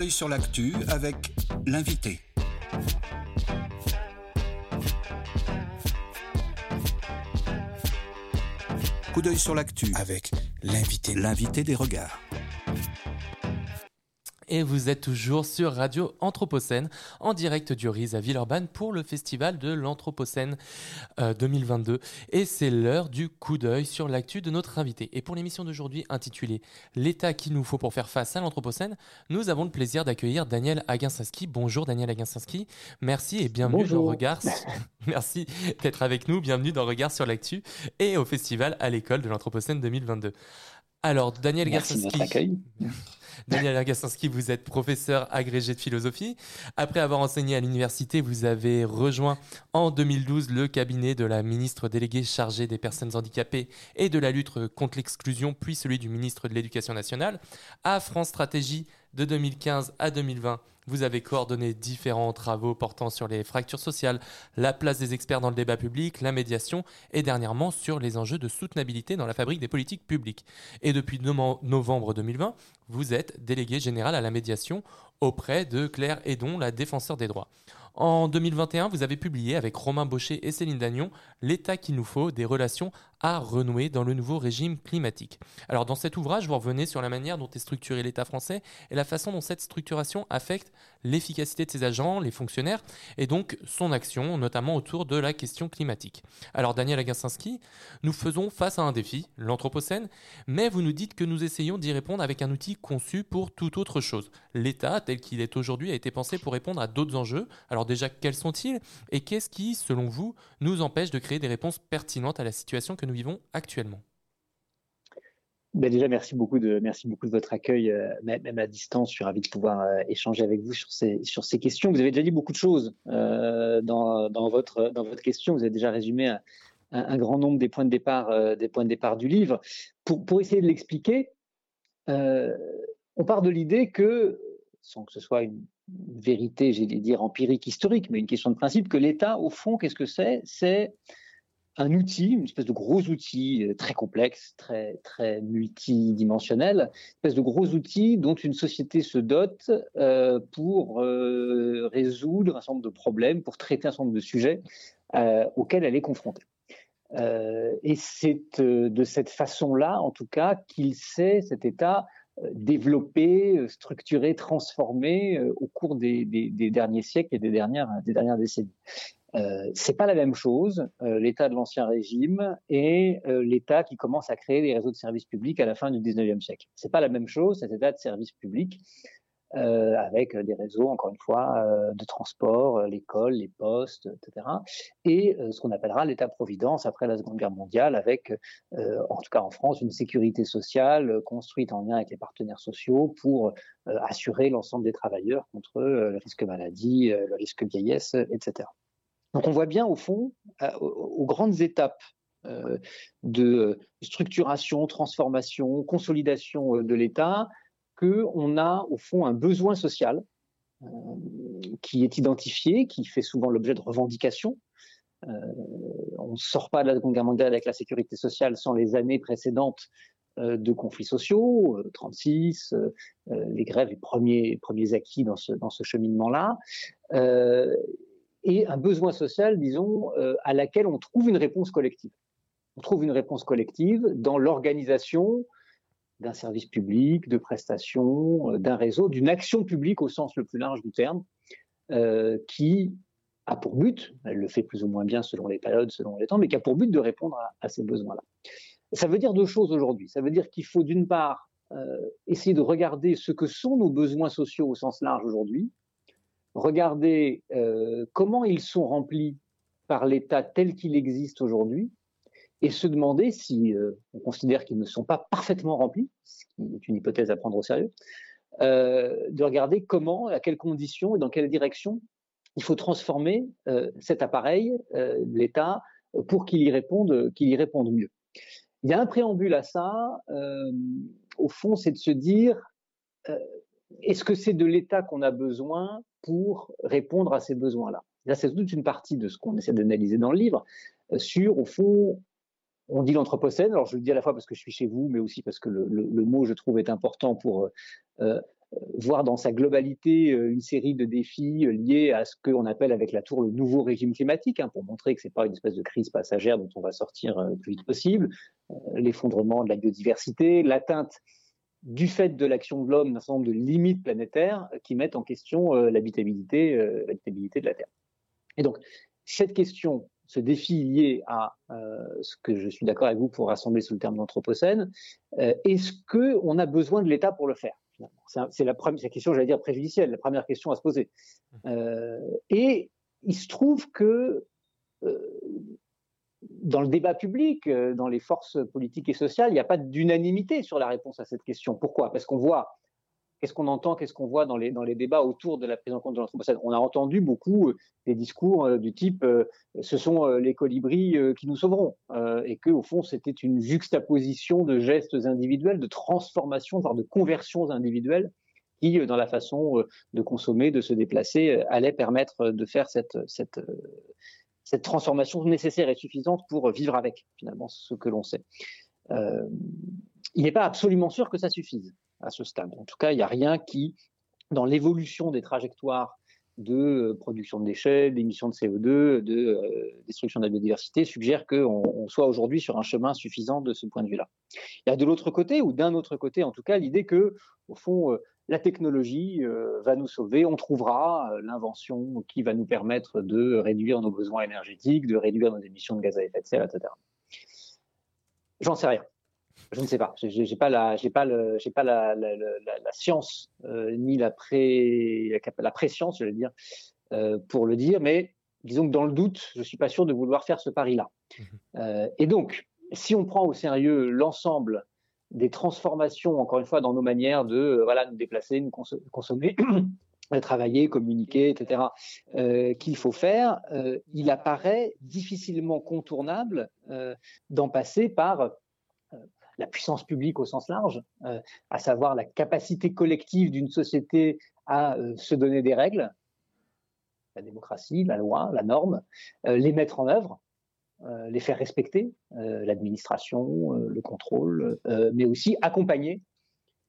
d'œil sur l'actu avec l'invité. Coup d'œil sur l'actu avec l'invité, l'invité des regards et vous êtes toujours sur Radio Anthropocène en direct du RIS à Villeurbanne pour le festival de l'Anthropocène 2022 euh, et c'est l'heure du coup d'œil sur l'actu de notre invité. Et pour l'émission d'aujourd'hui intitulée L'état qu'il nous faut pour faire face à l'Anthropocène, nous avons le plaisir d'accueillir Daniel Aginsinski. Bonjour Daniel Aginsinski, merci et bienvenue dans Regard. merci d'être avec nous, bienvenue dans Regard sur l'actu et au festival à l'école de l'Anthropocène 2022. Alors Daniel Aginsinski. Daniel vous êtes professeur agrégé de philosophie. Après avoir enseigné à l'université, vous avez rejoint en 2012 le cabinet de la ministre déléguée chargée des personnes handicapées et de la lutte contre l'exclusion, puis celui du ministre de l'Éducation nationale. À France Stratégie, de 2015 à 2020, vous avez coordonné différents travaux portant sur les fractures sociales, la place des experts dans le débat public, la médiation et dernièrement sur les enjeux de soutenabilité dans la fabrique des politiques publiques. Et depuis novembre 2020, vous êtes délégué général à la médiation auprès de Claire Edon, la défenseur des droits. En 2021, vous avez publié avec Romain Baucher et Céline Dagnon L'état qu'il nous faut des relations à renouer dans le nouveau régime climatique. Alors dans cet ouvrage, vous revenez sur la manière dont est structuré l'État français et la façon dont cette structuration affecte l'efficacité de ses agents, les fonctionnaires, et donc son action, notamment autour de la question climatique. Alors Daniel Agassinski, nous faisons face à un défi, l'Anthropocène, mais vous nous dites que nous essayons d'y répondre avec un outil conçu pour toute autre chose. L'État, tel qu'il est aujourd'hui, a été pensé pour répondre à d'autres enjeux. Alors déjà, quels sont-ils Et qu'est-ce qui, selon vous, nous empêche de créer des réponses pertinentes à la situation que vivons actuellement ben déjà, merci beaucoup de votre accueil, euh, même à distance. Je suis ravi de pouvoir euh, échanger avec vous sur ces questions. Vous avez déjà dit beaucoup de choses euh, dans, votre question. Vous avez déjà résumé un, grand nombre des points de départ des points de départ du livre. Pour pour essayer de l'expliquer, on part de l'idée que sans que ce soit une vérité, j'allais dire empirique, historique, mais une question de principe, que l'État, au fond, qu'est-ce que c'est? C'est un outil, une espèce de gros outil euh, très complexe, très très multidimensionnel, une espèce de gros outil dont une société se dote euh, pour euh, résoudre un certain nombre de problèmes, pour traiter un certain nombre de sujets auxquels elle est confrontée. et c'est de cette façon-là, en tout cas, qu'il sait cet État développé, structuré, transformé au cours des, des, derniers siècles et des dernières, des dernières décennies. Euh, c'est pas la même chose, euh, l'état de l'ancien régime et euh, l'état qui commence à créer des réseaux de services publics à la fin du 19e siècle. C'est pas la même chose, cet état de services publics avec des réseaux, encore une fois, de transport, l'école, les postes, etc. Et ce qu'on appellera l'état-providence après la Seconde Guerre mondiale, avec, en tout cas en France, une sécurité sociale construite en lien avec les partenaires sociaux pour assurer l'ensemble des travailleurs contre le risque maladie, le risque vieillesse, etc. Donc on voit bien au fond, aux, grandes étapes euh, de structuration, transformation, consolidation euh, de l'État, qu'on a au fond un besoin social euh, qui est identifié, qui fait souvent l'objet de revendications. on ne sort pas de la Seconde Guerre mondiale avec la sécurité sociale sans les années précédentes de conflits sociaux, 36, les grèves, les premiers, acquis dans ce, dans ce cheminement-là et un besoin social, disons, euh, à laquelle on trouve une réponse collective. On trouve une réponse collective dans l'organisation d'un service public, de prestations, euh, d'un réseau, d'une action publique au sens le plus large du terme, euh, qui a pour but, elle le fait plus ou moins bien selon les périodes, selon les temps, mais qui a pour but de répondre à, ces besoins-là. Ça veut dire deux choses aujourd'hui. Ça veut dire qu'il faut d'une part essayer de regarder ce que sont nos besoins sociaux au sens large aujourd'hui, regarder euh, comment ils sont remplis par l'État tel qu'il existe aujourd'hui et se demander si euh, on considère qu'ils ne sont pas parfaitement remplis, ce qui est une hypothèse à prendre au sérieux, euh, de regarder comment, à quelles conditions et dans quelle direction il faut transformer cet appareil, l'État, pour qu'il y qu'il y réponde mieux. Il y a un préambule à ça. au fond, c'est de se dire est-ce que c'est de l'État qu'on a besoin pour répondre à ces besoins-là. Là, c'est toute une partie de ce qu'on essaie d'analyser dans le livre. Euh, sur, au fond, on dit l'anthropocène. Alors, je le dis à la fois parce que je suis chez vous, mais aussi parce que le, mot, je trouve, est important pour euh, euh, voir dans sa globalité une série de défis liés à ce qu'on appelle avec la tour le nouveau régime climatique, hein, pour montrer que c'est pas une espèce de crise passagère dont on va sortir le plus vite possible, l'effondrement de la biodiversité, l'atteinte du fait de l'action de l'homme d'un certain nombre de limites planétaires qui mettent en question l'habitabilité, l'habitabilité de la Terre. Et donc, cette question, ce défi lié à ce que je suis d'accord avec vous pour rassembler sous le terme d'anthropocène, est-ce qu'on a besoin de l'État pour le faire c'est la première question, j'allais dire préjudicielle, la première question à se poser. Mmh. Euh, et il se trouve que euh, dans le débat public, euh, dans les forces politiques et sociales, il n'y a pas d'unanimité sur la réponse à cette question. Pourquoi? Parce qu'on voit qu'est-ce qu'on entend, qu'est-ce qu'on voit dans les, débats autour de la prise en compte de l'anthropocène? On a entendu beaucoup euh, des discours euh, du type ce sont les colibris qui nous sauveront, et que au fond c'était une juxtaposition de gestes individuels, de transformations, voire de conversions individuelles qui, dans la façon de consommer, de se déplacer, allaient permettre de faire cette, cette transformation nécessaire et suffisante pour vivre avec, finalement, ce que l'on sait. il n'est pas absolument sûr que ça suffise à ce stade. En tout cas, il n'y a rien qui, dans l'évolution des trajectoires de euh, production de déchets, d'émissions de CO2, de euh, destruction de la biodiversité, suggère qu'on soit aujourd'hui sur un chemin suffisant de ce point de vue-là. Il y a de l'autre côté, ou d'un autre côté en tout cas, l'idée que, au fond, euh, la technologie va nous sauver, on trouvera l'invention qui va nous permettre de réduire nos besoins énergétiques, de réduire nos émissions de gaz à effet de serre, etc. J'en sais rien. Je ne sais pas. J'ai pas la, j'ai pas le, j'ai pas la, la, la, science euh, ni la pré, la préscience, je vais dire, euh, pour le dire. Mais disons que dans le doute, je suis pas sûr de vouloir faire ce pari-là. Mmh euh, et donc, si on prend au sérieux l'ensemble des transformations, encore une fois, dans nos manières de, voilà, nous déplacer, nous consommer. travailler, communiquer, etc., euh, qu'il faut faire, euh, il apparaît difficilement contournable euh, d'en passer par la puissance publique au sens large, euh, à savoir la capacité collective d'une société à euh, se donner des règles, la démocratie, la loi, la norme, euh, les mettre en œuvre, les faire respecter, l'administration, le contrôle, mais aussi accompagner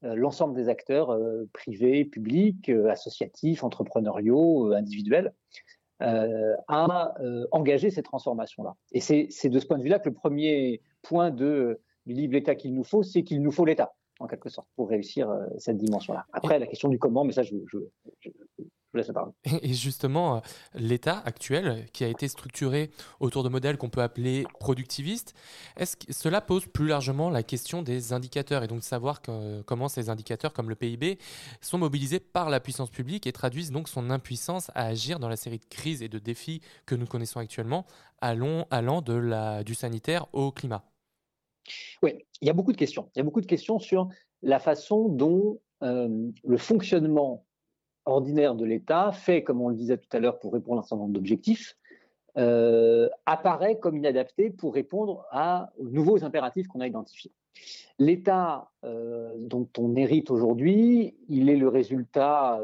l'ensemble des acteurs privés, publics, associatifs, entrepreneuriaux, individuels, à engager ces transformations-là. Et c'est de ce point de vue-là que le premier point de du livre l'État qu'il nous faut, c'est qu'il nous faut l'État, en quelque sorte, pour réussir euh, cette dimension-là. Après, la question du comment, mais ça, je, je, je, vous laisse parler. Et justement, euh, l'État actuel, qui a été structuré autour de modèles qu'on peut appeler productivistes, est-ce que cela pose plus largement la question des indicateurs et donc savoir comment ces indicateurs, comme le PIB, sont mobilisés par la puissance publique et traduisent donc son impuissance à agir dans la série de crises et de défis que nous connaissons actuellement, allant, allant de la, du sanitaire au climat? Oui, il y a beaucoup de questions. Il y a beaucoup de questions sur la façon dont euh, le fonctionnement ordinaire de l'État, fait, comme on le disait tout à l'heure, pour répondre à un certain nombre d'objectifs, euh, apparaît comme inadapté pour répondre aux nouveaux impératifs qu'on a identifiés. L'État euh, dont on hérite aujourd'hui, il est le résultat,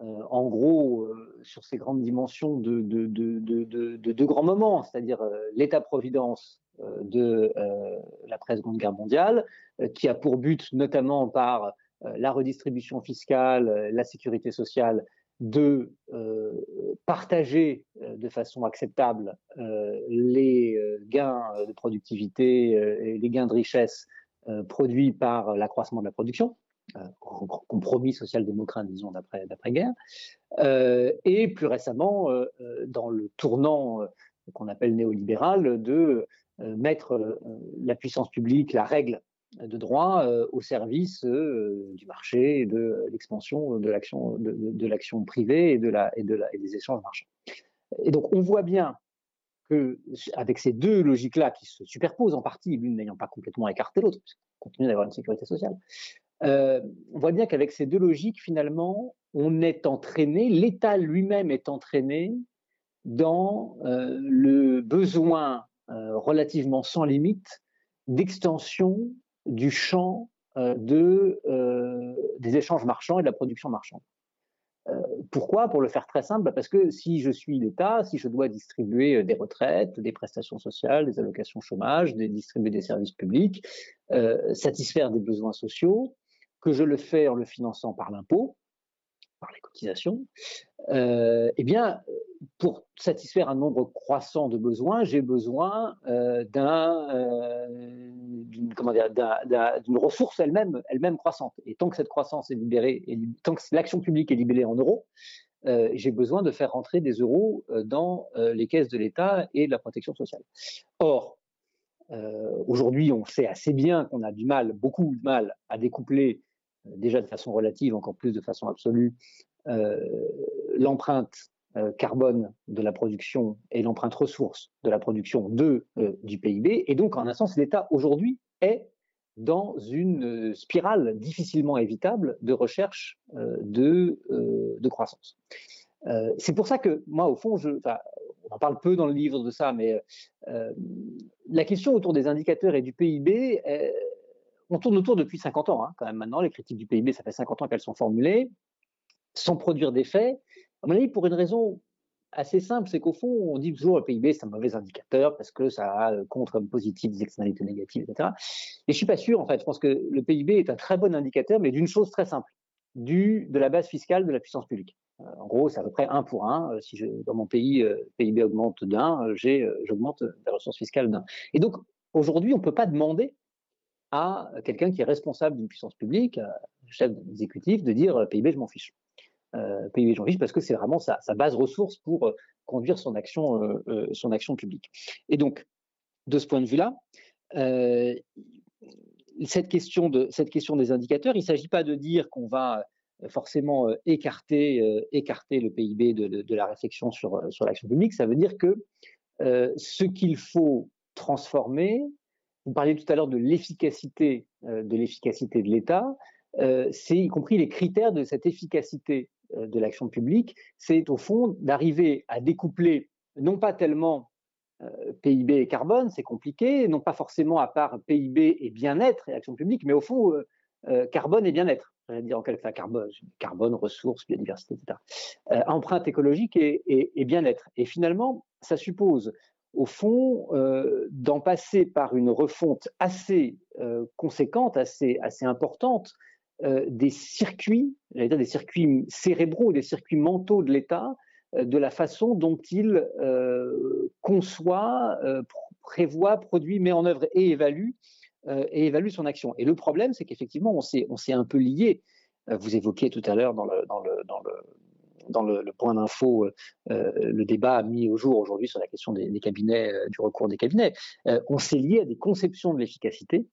en gros, sur ces grandes dimensions de deux de, de, grands moments, c'est-à-dire l'État-providence euh, de euh, l'après-seconde guerre mondiale, euh, qui a pour but, notamment par la redistribution fiscale, la sécurité sociale, de partager de façon acceptable les gains de productivité et les gains de richesse produits par l'accroissement de la production, compromis social-démocrate, disons, d'après-guerre, et plus récemment, dans le tournant qu'on appelle néolibéral, de euh, mettre euh, la puissance publique, la règle de droit euh, au service du marché et de l'expansion de l'action de, l'action privée et de la et de la et des échanges marchands. Et donc on voit bien que avec ces deux logiques-là qui se superposent en partie, l'une n'ayant pas complètement écarté l'autre, on continue d'avoir une sécurité sociale, on voit bien qu'avec ces deux logiques, finalement, on est entraîné, l'État lui-même est entraîné dans le besoin euh, relativement sans limite d'extension du champ euh, euh, des échanges marchands et de la production marchande. pourquoi? Pour le faire très simple, bah, parce que si je suis l'État, si je dois distribuer des retraites, des prestations sociales, des allocations chômage, distribuer des services publics, satisfaire des besoins sociaux, que je le fais en le finançant par l'impôt, par les cotisations, euh, eh bien, pour satisfaire un nombre croissant de besoins, j'ai besoin euh, euh, d'une ressource elle-même croissante. Et tant que cette croissance est libérée, tant que l'action publique est libérée en euros, j'ai besoin de faire rentrer des euros dans les caisses de l'État et de la protection sociale. Or, aujourd'hui, on sait assez bien qu'on a du mal, beaucoup de mal, à découpler déjà de façon relative, encore plus de façon absolue, l'empreinte euh, carbone de la production et l'empreinte ressource de la production euh, du PIB. Et donc, en un sens, l'État aujourd'hui est dans une euh, spirale difficilement évitable de recherche de, croissance. c'est pour ça que moi, au fond, on en parle peu dans le livre de ça, mais la question autour des indicateurs et du PIB, on tourne autour depuis 50 ans, hein, quand même maintenant. Les critiques du PIB, ça fait 50 ans qu'elles sont formulées, sans produire d'effet. À mon avis, pour une raison assez simple, c'est qu'au fond, on dit toujours le PIB, c'est un mauvais indicateur parce que ça euh, contre comme positif des externalités négatives, etc. Et je suis pas sûr, en fait. Je pense que le PIB est un très bon indicateur, mais d'une chose très simple, du, de la base fiscale de la puissance publique. Euh, en gros, c'est à peu près un pour un. Euh, si dans mon pays, PIB augmente d'un, j'augmente la ressource fiscale d'un. Et donc, aujourd'hui, on ne peut pas demander à quelqu'un qui est responsable d'une puissance publique, chef exécutif, de dire PIB, je m'en fiche euh, PIB Jean parce que c'est vraiment sa, base ressource pour euh, conduire son action, euh, euh, son action publique. Et donc, de ce point de vue-là, cette, question de, cette question des indicateurs, il ne s'agit pas de dire qu'on va forcément écarter, écarter le PIB de, de, la réflexion sur, sur l'action publique. Ça veut dire que ce qu'il faut transformer, vous parliez tout à l'heure de l'efficacité de l'efficacité de l'État, c'est y compris les critères de cette efficacité euh, de l'action publique, c'est au fond d'arriver à découpler non pas tellement euh, PIB et carbone, c'est compliqué, non pas forcément à part PIB et bien-être et action publique, mais au fond euh, carbone et bien-être. dire en quelque carbone, carbone, ressources, biodiversité, etc. empreinte écologique et, bien-être. Et finalement, ça suppose au fond, d'en passer par une refonte assez conséquente, assez, assez importante euh, des circuits, dire des circuits cérébraux, des circuits mentaux de l'État, euh, de la façon dont il euh, conçoit, prévoit, produit, met en œuvre et évalue et évalue son action. Et le problème, c'est qu'effectivement, on s'est, un peu lié. Vous évoquiez tout à l'heure dans le, dans le, dans le, point d'info le débat mis au jour aujourd'hui sur la question des, des cabinets, du recours des cabinets. on s'est lié à des conceptions de l'efficacité,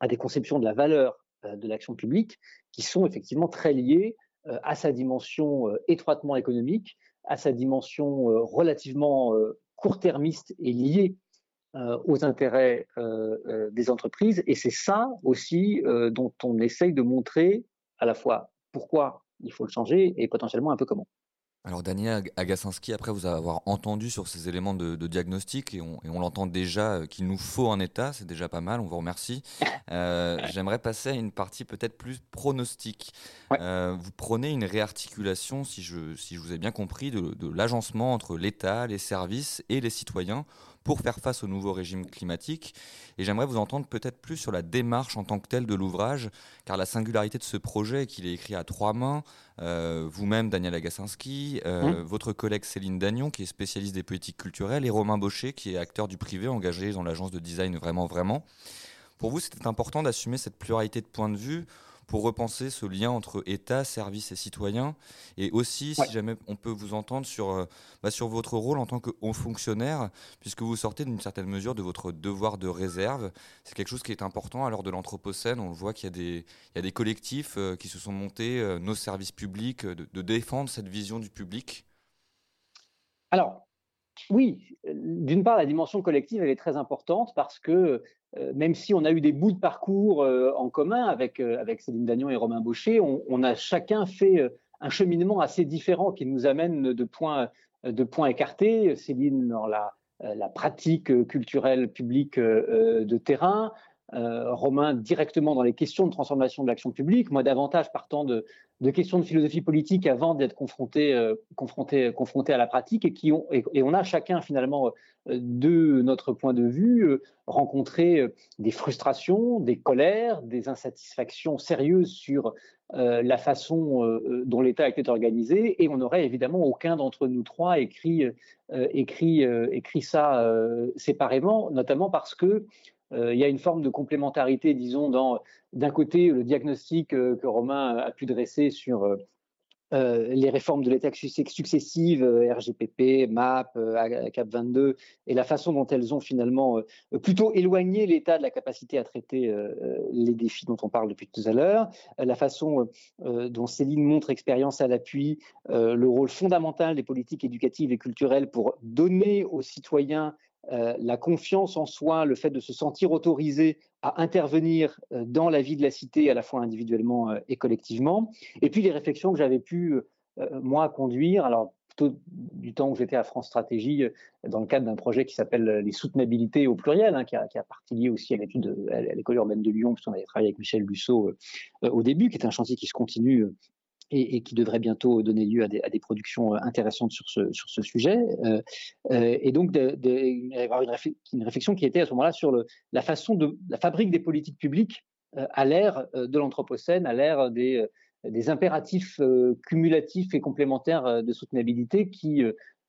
à des conceptions de la valeur euh, de l'action publique qui sont effectivement très liées euh, à sa dimension euh, étroitement économique, à sa dimension relativement court-termiste et liée aux intérêts des entreprises. Et c'est ça aussi dont on essaye de montrer à la fois pourquoi il faut le changer et potentiellement un peu comment. Alors Daniel Agassinski, après vous avoir entendu sur ces éléments de, diagnostic, et on, l'entend déjà euh, qu'il nous faut un état, c'est déjà pas mal, on vous remercie. Euh, j'aimerais passer à une partie peut-être plus pronostique. Euh, vous prenez une réarticulation, si je, si je vous ai bien compris, de, de l'agencement entre l'État, les services et les citoyens pour faire face au nouveau régime climatique. Et j'aimerais vous entendre peut-être plus sur la démarche en tant que telle de l'ouvrage, car la singularité de ce projet est qu'il est écrit à trois mains. Euh, vous-même, Daniel Agassinski, euh, mmh. votre collègue Céline Dagnon, qui est spécialiste des politiques culturelles, et Romain Baucher, qui est acteur du privé engagé dans l'agence de design Vraiment Vraiment. Pour vous, c'était important d'assumer cette pluralité de points de vue pour repenser ce lien entre État, service et citoyen. Et aussi, si jamais on peut vous entendre sur, euh, bah, sur votre rôle en tant que haut fonctionnaire, puisque vous sortez d'une certaine mesure de votre devoir de réserve. C'est quelque chose qui est important à l'heure de l'Anthropocène. On le voit qu'il y, a des, il y a des collectifs euh, qui se sont montés, euh, nos services publics, de, de défendre cette vision du public. Alors, oui, d'une part, la dimension collective, elle est très importante parce que même si on a eu des bouts de parcours euh, en commun avec, euh, avec Céline Dagnon et Romain Baucher, on, a chacun fait un cheminement assez différent qui nous amène de points, de points écartés. Céline dans la pratique culturelle publique de terrain, Romain directement dans les questions de transformation de l'action publique, moi davantage partant de, questions de philosophie politique avant d'être confronté, confronté, à la pratique et, qui ont, et, on a chacun finalement de notre point de vue rencontré des frustrations, des colères, des insatisfactions sérieuses sur la façon dont l'État était organisé. Et on n'aurait évidemment aucun d'entre nous trois écrit, écrit, écrit ça séparément, notamment parce que euh, il y a une forme de complémentarité, disons, dans d'un côté le diagnostic euh, que Romain a pu dresser sur euh, les réformes de l'État successives, RGPP, MAP, CAP 22, et la façon dont elles ont finalement plutôt éloigné l'État de la capacité à traiter les défis dont on parle depuis tout à l'heure, la façon dont Céline montre expérience à l'appui, le rôle fondamental des politiques éducatives et culturelles pour donner aux citoyens euh, la confiance en soi, le fait de se sentir autorisé à intervenir euh, dans la vie de la cité, à la fois individuellement euh, et collectivement. Et puis les réflexions que j'avais pu, moi, conduire, alors plutôt du temps où j'étais à France Stratégie, dans le cadre d'un projet qui s'appelle les soutenabilités au pluriel, hein, qui, a, qui, partie liée aussi à l'étude à l'école urbaine de Lyon, puisqu'on avait travaillé avec Michel Busseau au début, qui est un chantier qui se continue et, qui devrait bientôt donner lieu à des, productions euh, intéressantes sur ce, sujet. Euh, euh, et donc, de, de, avoir une, une, réflexion qui était à ce moment-là sur la façon de la fabrique des politiques publiques à l'ère de l'Anthropocène, à l'ère des, des impératifs cumulatifs et complémentaires de soutenabilité qui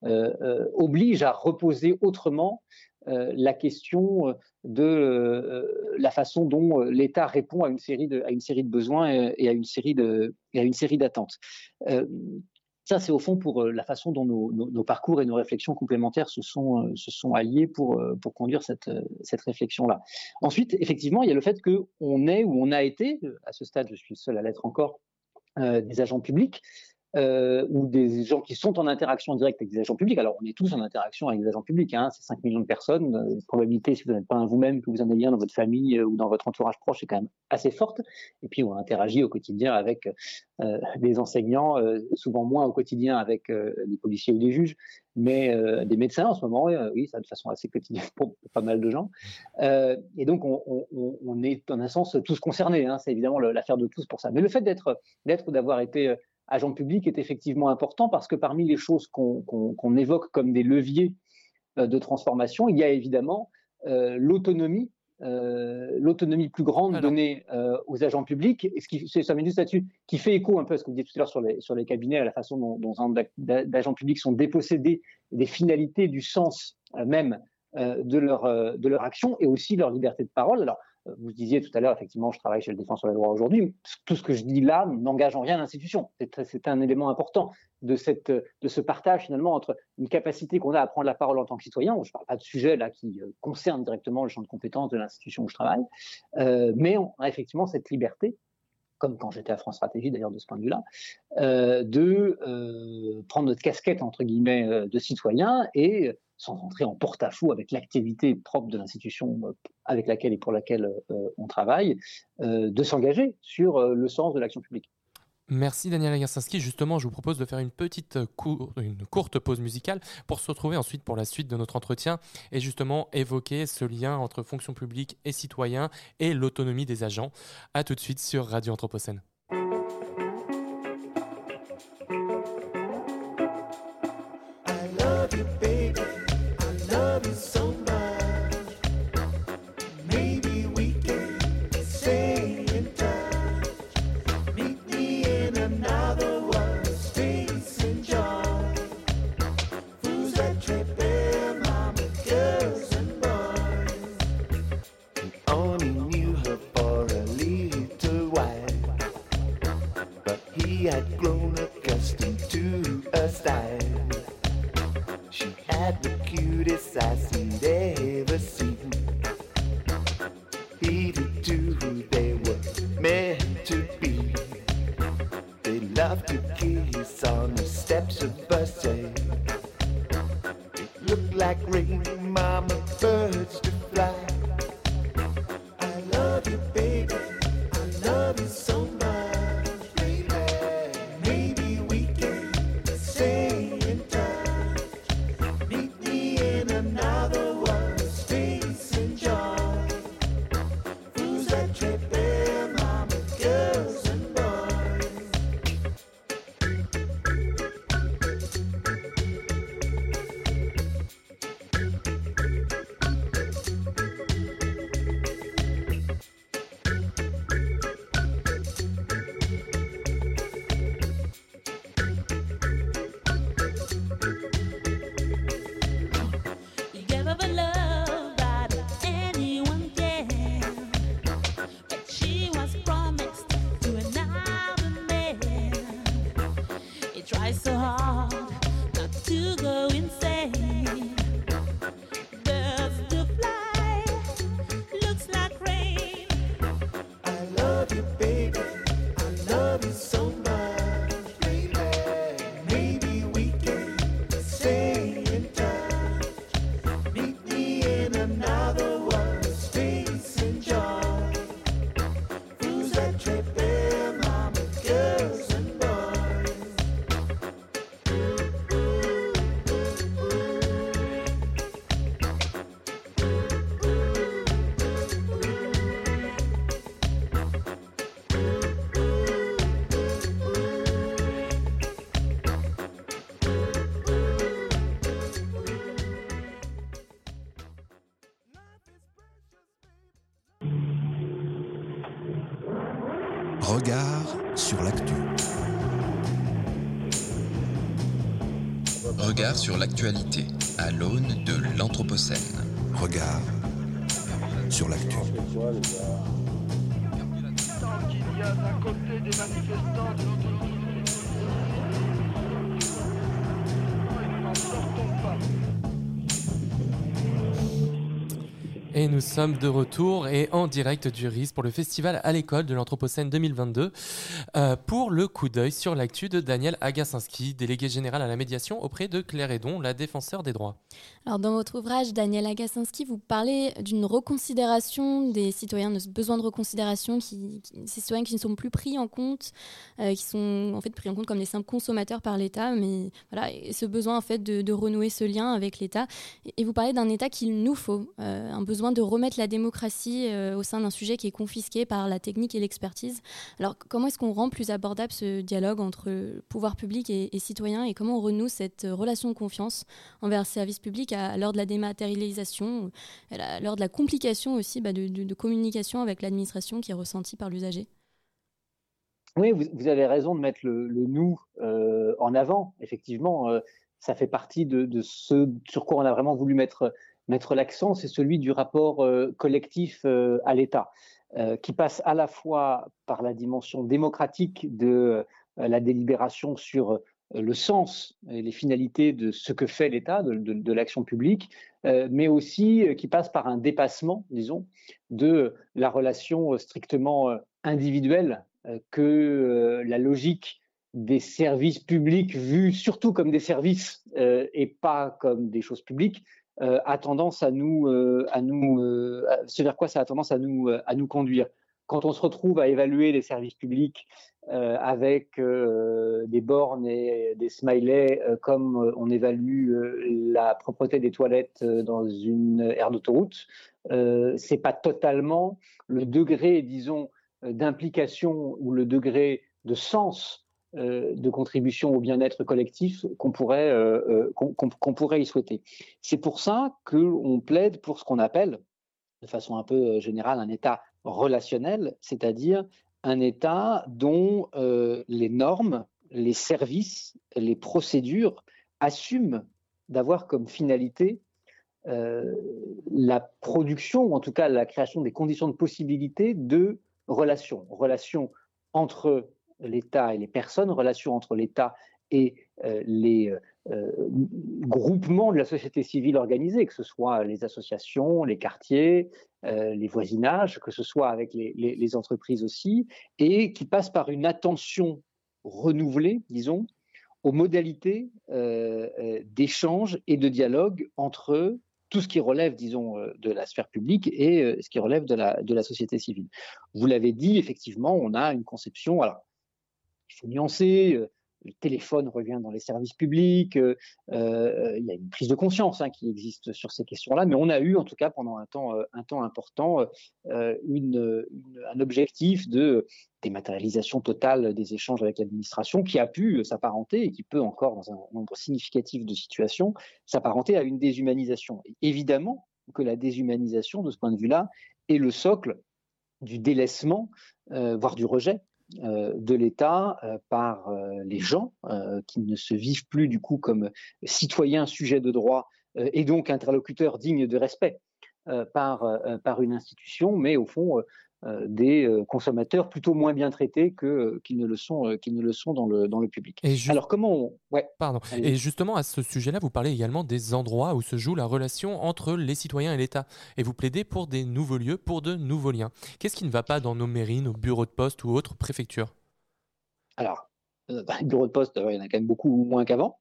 obligent à reposer autrement la question euh, de euh, la façon dont l'État répond à une série de, à une série de besoins et, à une série de, d'attentes. ça, c'est au fond pour la façon dont nos, nos, parcours et nos réflexions complémentaires se sont, se sont alliés pour, pour conduire cette, cette réflexion-là. Ensuite, effectivement, il y a le fait qu'on est ou on a été, à ce stade, je suis le seul à l'être encore, des agents publics, euh, ou des gens qui sont en interaction directe avec des agents publics. Alors, on est tous en interaction avec des agents publics, hein, c'est 5 millions de personnes. La probabilité, si vous n'êtes pas un vous-même, que vous en ayez un dans votre famille euh, ou dans votre entourage proche, est quand même assez forte. Et puis, on interagit au quotidien avec euh, des enseignants, euh, souvent moins au quotidien avec euh, des policiers ou des juges, mais des médecins en ce moment, oui, ça de façon assez quotidienne pour, pas mal de gens. et donc, on, est en un sens tous concernés. Hein, c'est évidemment l'affaire de tous pour ça. Mais le fait d'être, d'être, d'avoir été agent public est effectivement important parce que parmi les choses qu'on évoque comme des leviers euh, de transformation, il y a évidemment euh, l'autonomie, euh, l'autonomie plus grande donnée aux agents publics. Et ce qui, ça juste là-dessus, qui fait écho un peu à ce que vous disiez tout à l'heure sur les, sur les cabinets, à la façon dont, dont d'agents publics sont dépossédés des finalités, du sens même de leur, de leur action et aussi leur liberté de parole. Alors, vous disiez tout à l'heure, effectivement, je travaille chez le défenseur des droits aujourd'hui. Tout ce que je dis là n'engage en rien l'institution. C'est un élément important de, ce partage finalement entre une capacité qu'on a à prendre la parole en tant que citoyen. Je ne parle pas de sujet là qui euh, concerne directement le champ de compétences de l'institution où je travaille, euh, mais on a effectivement cette liberté comme quand j'étais à France Stratégie d'ailleurs de ce point de vue-là, euh, de prendre notre casquette entre guillemets de citoyen et sans rentrer en porte-à-faux avec l'activité propre de l'institution euh, avec laquelle et pour laquelle euh, on travaille, euh, de s'engager sur le sens de l'action publique. Merci Daniel Agarsinski. Justement, je vous propose de faire une petite une courte pause musicale pour se retrouver ensuite pour la suite de notre entretien et justement évoquer ce lien entre fonction publique et citoyen et l'autonomie des agents. A tout de suite sur Radio Anthropocène. look like rain, mama birds to fly. I love you, baby. I love you so much. Regard sur l'actualité à l'aune de l'Anthropocène. Regard sur l'actu. Et nous sommes de retour et en direct du RIS pour le festival à l'école de l'Anthropocène 2022 euh, pour le coup d'œil sur l'actu de Daniel Agassinski, délégué général à la médiation auprès de Claire Edon, la défenseur des droits. Alors dans votre ouvrage, Daniel Agassinski, vous parlez d'une reconsidération des citoyens, de ce besoin de reconsidération, qui, ces citoyens qui ne sont plus pris en compte, euh, qui sont en fait pris en compte comme des simples consommateurs par l'État, mais voilà, et ce besoin en fait de, renouer ce lien avec l'État. Et, vous parlez d'un État qu'il nous faut, euh, un besoin de remettre la démocratie euh, au sein d'un sujet qui est confisqué par la technique et l'expertise. Alors comment est-ce qu'on rend plus abordable ce dialogue entre pouvoir public et, citoyen et comment on renoue cette relation de confiance envers le service public à, l'heure de la dématérialisation, à l'heure de la complication aussi bah, de, communication avec l'administration qui est ressentie par l'usager? Oui, vous, avez raison de mettre le, nous euh, en avant. Effectivement, euh, ça fait partie de, ce sur quoi on a vraiment voulu mettre mettre l'accent, c'est celui du rapport euh, collectif euh, à l'État, euh, qui passe à la fois par la dimension démocratique de la délibération sur le sens et les finalités de ce que fait l'État, de, l'action publique, mais aussi qui passe par un dépassement, disons, de la relation strictement individuelle que la logique des services publics vus surtout comme des services et pas comme des choses publiques a tendance à nous, euh, à nous, euh, ce vers quoi ça a tendance à nous, à nous conduire. Quand on se retrouve à évaluer les services publics avec des bornes et des smileys, comme on évalue la propreté des toilettes dans une aire d'autoroute, c'est pas totalement le degré, disons, d'implication ou le degré de sens euh, de contribution au bien-être collectif qu'on pourrait, euh, euh, pourrait y souhaiter. C'est pour ça qu'on plaide pour ce qu'on appelle, de façon un peu générale, un État relationnel, c'est-à-dire un État dont les normes, les services, les procédures assument d'avoir comme finalité la production, ou en tout cas la création des conditions de possibilité de relations, relations entre l'État et les personnes, relations entre l'État et euh, les euh, euh, groupements de la société civile organisée, que ce soit les associations, les quartiers, les voisinages, que ce soit avec les, entreprises aussi, et qui passe par une attention renouvelée, disons, aux modalités d'échange et de dialogue entre tout ce qui relève, disons, de la sphère publique et ce qui relève de la, de la société civile. Vous l'avez dit, effectivement, on a une conception, alors il faut nuancer. Euh, le téléphone revient dans les services publics. Euh, euh, il y a une prise de conscience hein, qui existe sur ces questions-là, mais on a eu, en tout cas, pendant un temps, important, un objectif de dématérialisation totale des échanges avec l'administration qui a pu s'apparenter et qui peut encore, dans un nombre significatif de situations, s'apparenter à une déshumanisation. évidemment que la déshumanisation, de ce point de vue-là, est le socle du délaissement, voire du rejet de l'État euh, par euh, les gens qui ne se vivent plus du coup comme citoyens sujets de droit et donc interlocuteurs dignes de respect par, par une institution, mais au fond des consommateurs plutôt moins bien traités que qu'ils ne le sont qu'ils ne le sont dans le dans le public. Alors comment ouais. Pardon. Et justement à ce sujet-là vous parlez également des endroits où se joue la relation entre les citoyens et l'État. Et vous plaidez pour des nouveaux lieux pour de nouveaux liens. Qu'est-ce qui ne va pas dans nos mairies, nos bureaux de poste ou autres préfectures? Alors euh, bah, bureaux de poste, il y en a quand même beaucoup moins qu'avant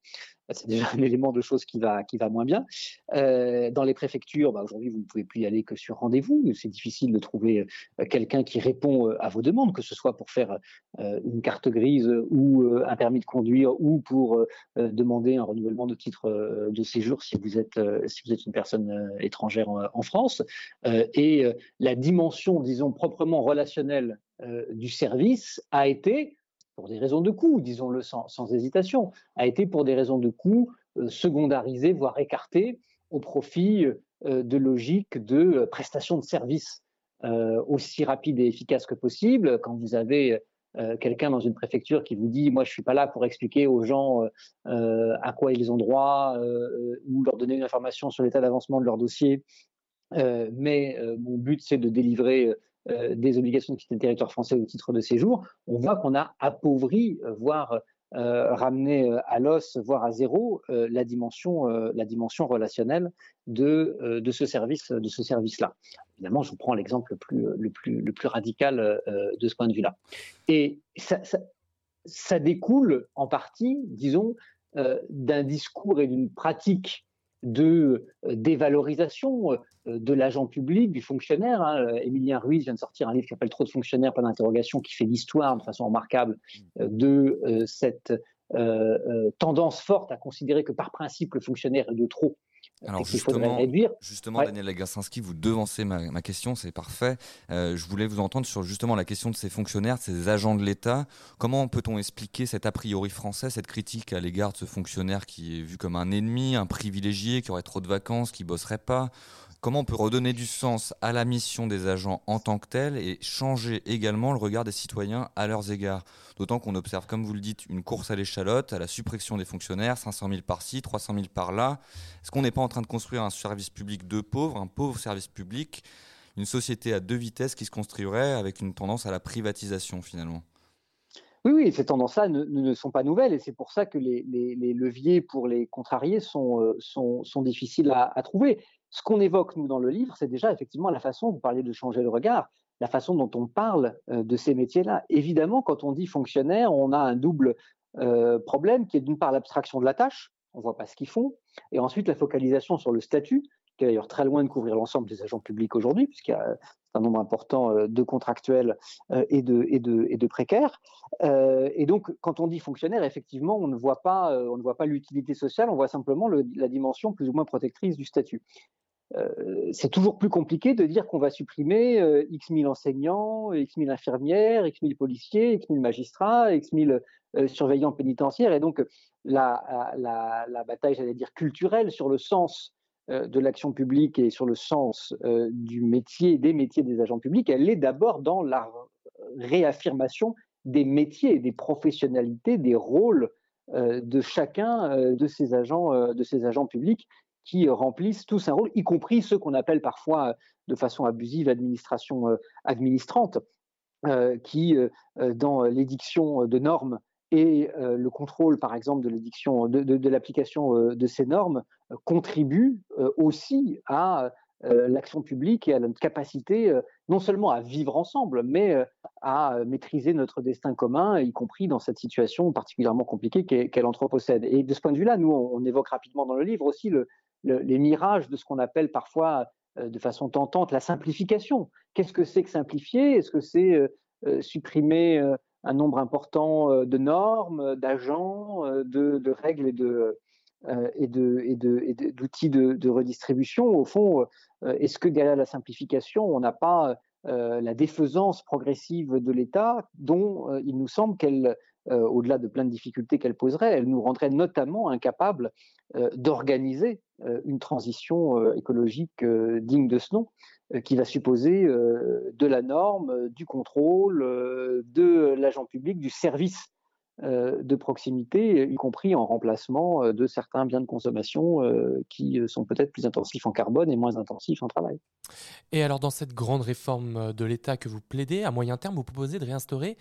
c'est déjà un élément de choses qui va, qui va moins bien. Euh, dans les préfectures, bah, aujourd'hui, vous ne pouvez plus y aller que sur rendez-vous. C'est difficile de trouver euh, quelqu'un qui répond euh, à vos demandes, que ce soit pour faire une carte grise ou un permis de conduire ou pour demander un renouvellement de titre de séjour si vous êtes, si vous êtes une personne étrangère en, France. et la dimension, disons, proprement relationnelle du service a été pour des raisons de coût, disons-le sans, hésitation, a été pour des raisons de coût euh, secondarisé, voire écarté, au profit euh, de logiques de euh, prestation de services aussi rapides et efficaces que possible. Quand vous avez quelqu'un dans une préfecture qui vous dit moi je suis pas là pour expliquer aux gens à quoi ils ont droit ou leur donner une information sur l'état d'avancement de leur dossier mais mon but c'est de délivrer euh, des obligations de quitter le territoire français au titre de séjour, on voit qu'on a appauvri, euh, voire euh, ramené à l'os, voire à zéro, la dimension, la dimension relationnelle de, de ce service, de ce service-là. Évidemment, je prends l'exemple le plus, le plus, le plus radical de ce point de vue-là. Et ça, ça, découle en partie, disons, d'un discours et d'une pratique de euh, dévalorisation euh, de l'agent public, du fonctionnaire. Hein. Émilien Ruiz vient de sortir un livre qui s'appelle Trop de fonctionnaires, pas d'interrogation, qui fait l'histoire de façon remarquable euh, de cette tendance forte à considérer que par principe le fonctionnaire est de trop alors justement, justement Daniel Lagarcinski, vous devancez ma, question, c'est parfait. Euh, je voulais vous entendre sur justement la question de ces fonctionnaires, de ces agents de l'État. Comment peut-on expliquer cet a priori français, cette critique à l'égard de ce fonctionnaire qui est vu comme un ennemi, un privilégié, qui aurait trop de vacances, qui bosserait pas? Comment on peut redonner du sens à la mission des agents en tant que telle et changer également le regard des citoyens à leurs égards D'autant qu'on observe, comme vous le dites, une course à l'échalote, à la suppression des fonctionnaires, 500 000 par-ci, 300 000 par-là. Est-ce qu'on n'est pas en train de construire un service public de pauvres, un pauvre service public, une société à deux vitesses qui se construirait avec une tendance à la privatisation finalement? Oui, oui, ces tendances-là ne, sont pas nouvelles et c'est pour ça que les, leviers pour les contrarier sont, euh, sont, difficiles à, trouver. Ce qu'on évoque, nous, dans le livre, c'est déjà effectivement la façon, vous parliez de changer le regard, la façon dont on parle euh, de ces métiers-là. Évidemment, quand on dit fonctionnaire, on a un double euh, problème qui est d'une part l'abstraction de la tâche, on ne voit pas ce qu'ils font, et ensuite la focalisation sur le statut, qui est d'ailleurs très loin de couvrir l'ensemble des agents publics aujourd'hui, puisqu'il y a un nombre important euh, de contractuels et de, précaires. et donc, quand on dit fonctionnaire, effectivement, on ne voit pas, on ne voit pas l'utilité sociale, on voit simplement la dimension plus ou moins protectrice du statut. Euh, c'est toujours plus compliqué de dire qu'on va supprimer euh, X mille enseignants, X mille infirmières, X mille policiers, X mille magistrats, X mille euh, surveillants pénitentiaires. Et donc, la, bataille, j'allais dire, culturelle sur le sens de l'action publique et sur le sens du métier, des métiers des agents publics, elle est d'abord dans la réaffirmation des métiers, des professionnalités, des rôles de chacun de ces agents, de ces agents publics qui remplissent tous un rôle, y compris ceux qu'on appelle parfois de façon abusive administration euh, administrante, euh, qui, euh, dans l'édiction de normes et le contrôle, par exemple, de l'édiction, de, de, l'application de ces normes, contribuent aussi à l'action publique et à notre capacité non seulement à vivre ensemble, mais à maîtriser notre destin commun, y compris dans cette situation particulièrement compliquée qu'est l'Anthropocène. Et de ce point de vue-là, nous, on, évoque rapidement dans le livre aussi le, les mirages de ce qu'on appelle parfois euh, de façon tentante la simplification. Qu'est-ce que c'est que simplifier? Est-ce que c'est euh, euh, supprimer un nombre important de normes, d'agents, de, règles et de et d'outils de, de, redistribution? Au fond, est-ce que derrière la simplification, on n'a pas la défaisance progressive de l'État dont il nous semble qu'elle au-delà de plein de difficultés qu'elle poserait, elle nous rendrait notamment incapables euh, d'organiser euh, une transition écologique digne de ce nom, qui va supposer de la norme, du contrôle, de l'agent public, du service de proximité, y compris en remplacement de certains biens de consommation qui sont peut-être plus intensifs en carbone et moins intensifs en travail. Et alors dans cette grande réforme de l'État que vous plaidez, à moyen terme, vous proposez de réinstaurer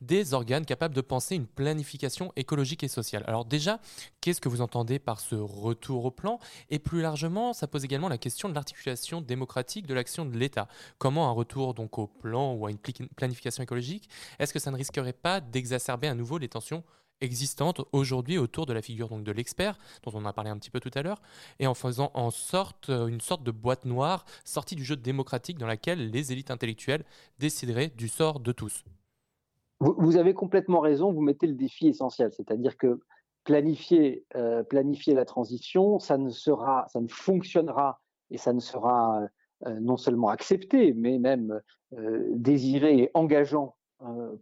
des organes capables de penser une planification écologique et sociale. Alors déjà, qu'est-ce que vous entendez par ce retour au plan? Et plus largement, ça pose également la question de l'articulation démocratique de l'action de l'État. Comment un retour donc au plan ou à une planification écologique, est-ce que ça ne risquerait pas d'exacerber à nouveau les tensions existantes aujourd'hui autour de la figure donc de l'expert dont on a parlé un petit peu tout à l'heure et en faisant en sorte euh, une sorte de boîte noire sortie du jeu démocratique dans laquelle les élites intellectuelles décideraient du sort de tous. Vous, avez complètement raison, vous mettez le défi essentiel, c'est-à-dire que planifier, euh, planifier la transition, ça ne sera, ça ne fonctionnera et ça ne sera euh, non seulement accepté, mais même désiré et engageant euh,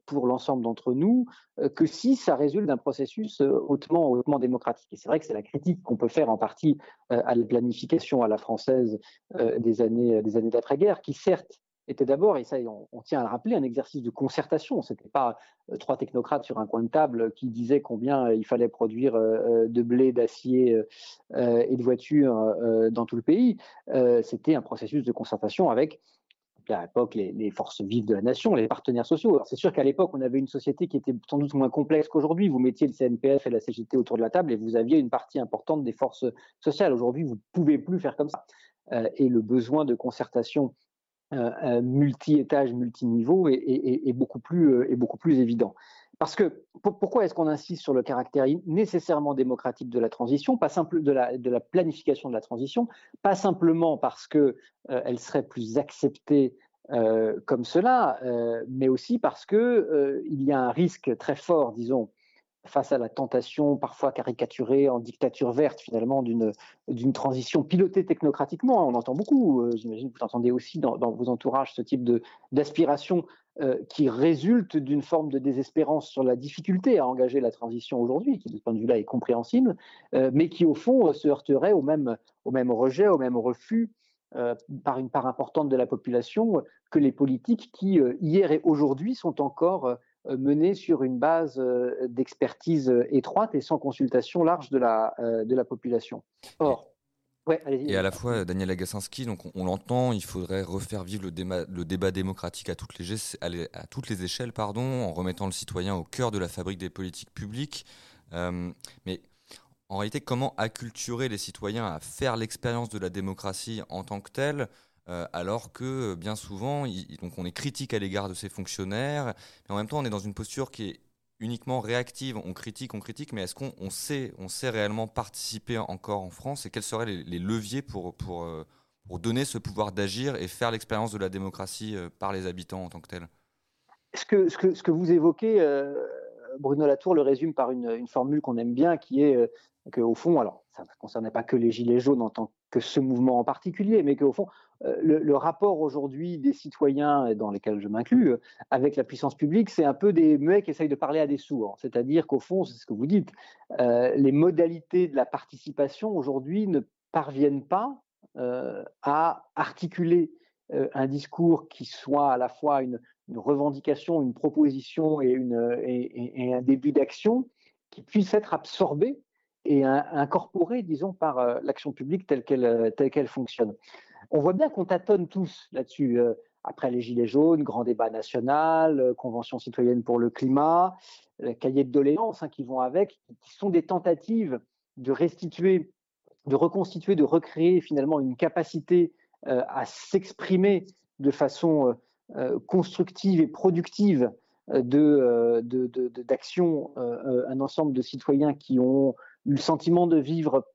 pour l'ensemble d'entre nous euh, que si ça résulte d'un processus euh, hautement, démocratique. Et c'est vrai que c'est la critique qu'on peut faire en partie à la planification à la française des années d'après-guerre, qui certes était d'abord, et ça on, tient à le rappeler, un exercice de concertation. Ce n'était pas trois technocrates sur un coin de table qui disaient combien il fallait produire de blé, d'acier et de voitures dans tout le pays. C'était un processus de concertation avec à l'époque les, forces vives de la nation, les partenaires sociaux. C'est sûr qu'à l'époque, on avait une société qui était sans doute moins complexe qu'aujourd'hui. Vous mettiez le CNPF et la CGT autour de la table et vous aviez une partie importante des forces sociales. Aujourd'hui, vous ne pouvez plus faire comme ça. Euh, et le besoin de concertation euh, euh, multi-étage, multi-niveau est, beaucoup plus, est beaucoup plus évident. Parce que pourquoi est-ce qu'on insiste sur le caractère nécessairement démocratique de la transition, pas simple de la, planification de la transition, pas simplement parce que euh, elle serait plus acceptée euh, comme cela, euh, mais aussi parce que il y a un risque très fort, disons, face à la tentation parfois caricaturée en dictature verte finalement d'une transition pilotée technocratiquement. On entend beaucoup, j'imagine que vous entendez aussi dans, vos entourages ce type d'aspiration euh, qui résulte d'une forme de désespérance sur la difficulté à engager la transition aujourd'hui, qui de ce point de vue-là est compréhensible, euh, mais qui au fond se heurterait au même, rejet, au même refus euh, par une part importante de la population que les politiques qui, hier et aujourd'hui, sont encore menées sur une base d'expertise étroite et sans consultation large de la, de la population. Or, et à la fois, Daniel Agassinski, donc on, l'entend, il faudrait refaire vivre le débat, le débat démocratique à toutes, les, à toutes les échelles, pardon, en remettant le citoyen au cœur de la fabrique des politiques publiques. Euh, mais en réalité, comment acculturer les citoyens à faire l'expérience de la démocratie en tant que telle euh, alors que bien souvent, donc on est critique à l'égard de ces fonctionnaires, mais en même temps, on est dans une posture qui est uniquement réactive, on critique, on critique, mais est-ce qu'on sait, on sait réellement participer encore en France et quels seraient les, leviers pour, pour, euh, pour, donner ce pouvoir d'agir et faire l'expérience de la démocratie euh, par les habitants en tant que tel ce que, ce, que, ce que vous évoquez, euh, Bruno Latour le résume par une, formule qu'on aime bien qui est qu'au fond, alors ça ne concernait pas que les Gilets jaunes en tant que ce mouvement en particulier, mais qu'au fond, euh, le, rapport aujourd'hui des citoyens, dans lesquels je m'inclus, euh, avec la puissance publique, c'est un peu des muets qui essayent de parler à des sourds. C'est-à-dire qu'au fond, c'est ce que vous dites, euh, les modalités de la participation aujourd'hui ne parviennent pas à articuler un discours qui soit à la fois une, revendication, une proposition et, un début d'action qui puisse être absorbé et incorporée, disons, par euh, l'action publique telle qu'elle euh, telle qu'elle fonctionne. On voit bien qu'on tâtonne tous là-dessus. Euh, après les Gilets jaunes, grand débat national, convention citoyenne pour le climat, cahier de doléances hein, qui vont avec, qui sont des tentatives de restituer, de reconstituer, de recréer finalement une capacité à s'exprimer de façon constructive et productive de, d'action un ensemble de citoyens qui ont le sentiment de vivre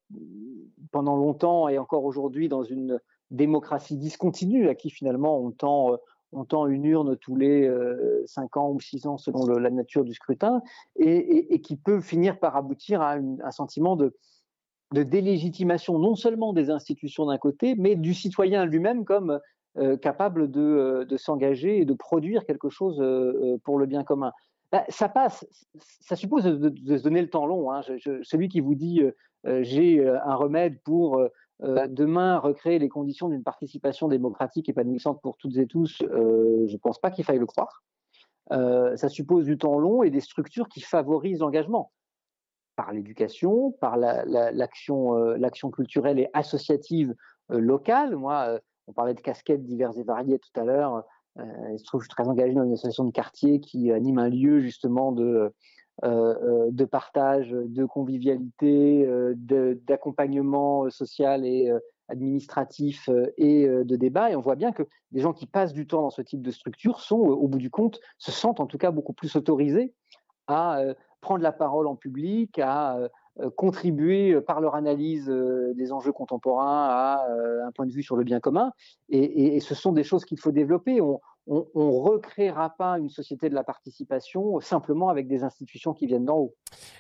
pendant longtemps et encore aujourd'hui dans une démocratie discontinue à qui finalement on tend, euh, une urne tous les 5 euh, ans ou 6 ans selon la nature du scrutin et, qui peut finir par aboutir à un sentiment de, délégitimation non seulement des institutions d'un côté, mais du citoyen lui-même comme euh, capable de s'engager et de produire quelque chose pour le bien commun. Bah, ça passe, ça suppose de, se donner le temps long. Hein. celui qui vous dit euh, euh, j'ai euh, un remède pour demain recréer les conditions d'une participation démocratique épanouissante pour toutes et tous, je ne pense pas qu'il faille le croire. ça suppose du temps long et des structures qui favorisent l'engagement par l'éducation, par l'action la, culturelle et associative locale. Moi, on parlait de casquettes diverses et variées tout à l'heure. Il se trouve, je suis très engagé dans une association de quartier qui anime un lieu justement de, de partage, de convivialité, d'accompagnement social et administratif et de débat. Et on voit bien que des gens qui passent du temps dans ce type de structure sont, au bout du compte, se sentent en tout cas beaucoup plus autorisés à prendre la parole en public, à contribuer par leur analyse des enjeux contemporains à un point de vue sur le bien commun. Et, ce sont des choses qu'il faut développer on ne recréera pas une société de la participation simplement avec des institutions qui viennent d'en haut.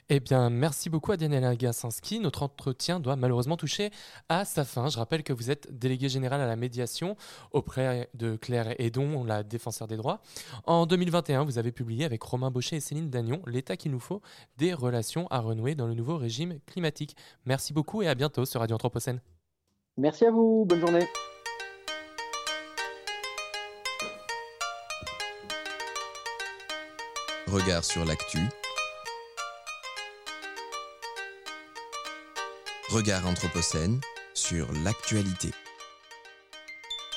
Eh bien, merci beaucoup à Daniela Gassinski. Notre entretien doit malheureusement toucher à sa fin. Je rappelle que vous êtes délégué général à la médiation auprès de Claire Edon, la défenseur des droits. En 2021, vous avez publié avec Romain Baucher et Céline Dagnon L'état qu'il nous faut, des relations à renouer dans le nouveau régime climatique. Merci beaucoup et à bientôt sur Radio Anthropocène. Merci à vous. Bonne journée. Regard sur l'actu. Regard Anthropocène sur l'actualité.